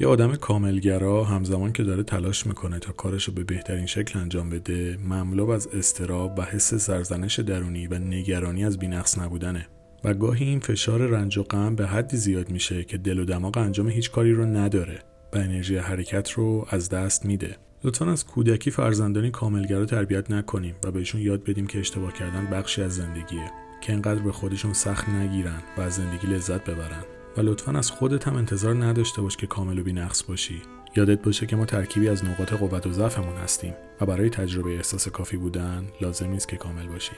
یه آدم کاملگرا همزمان که داره تلاش می‌کنه تا کارش رو به بهترین شکل انجام بده مملو از استراب و حس سرزنش درونی و نگرانی از بینقص نبودنه. و گاهی این فشار رنج و غم به حدی زیاد میشه که دل و دماغ انجام هیچ کاری رو نداره و انرژی حرکت رو از دست میده. لطفا از کودکی فرزندانی کاملگرا تربیت نکنیم و بهشون یاد بدیم که اشتباه کردن بخشی از زندگیه که انقدر به خودشون سخت نگیرن و از زندگی لذت ببرن. و لطفا از خودت هم انتظار نداشته باش که کامل و بینقص باشی. یادت باشه که ما ترکیبی از نقاط قوت و ضعفمون هستیم و برای تجربه احساس کافی بودن لازم نیست که کامل باشیم.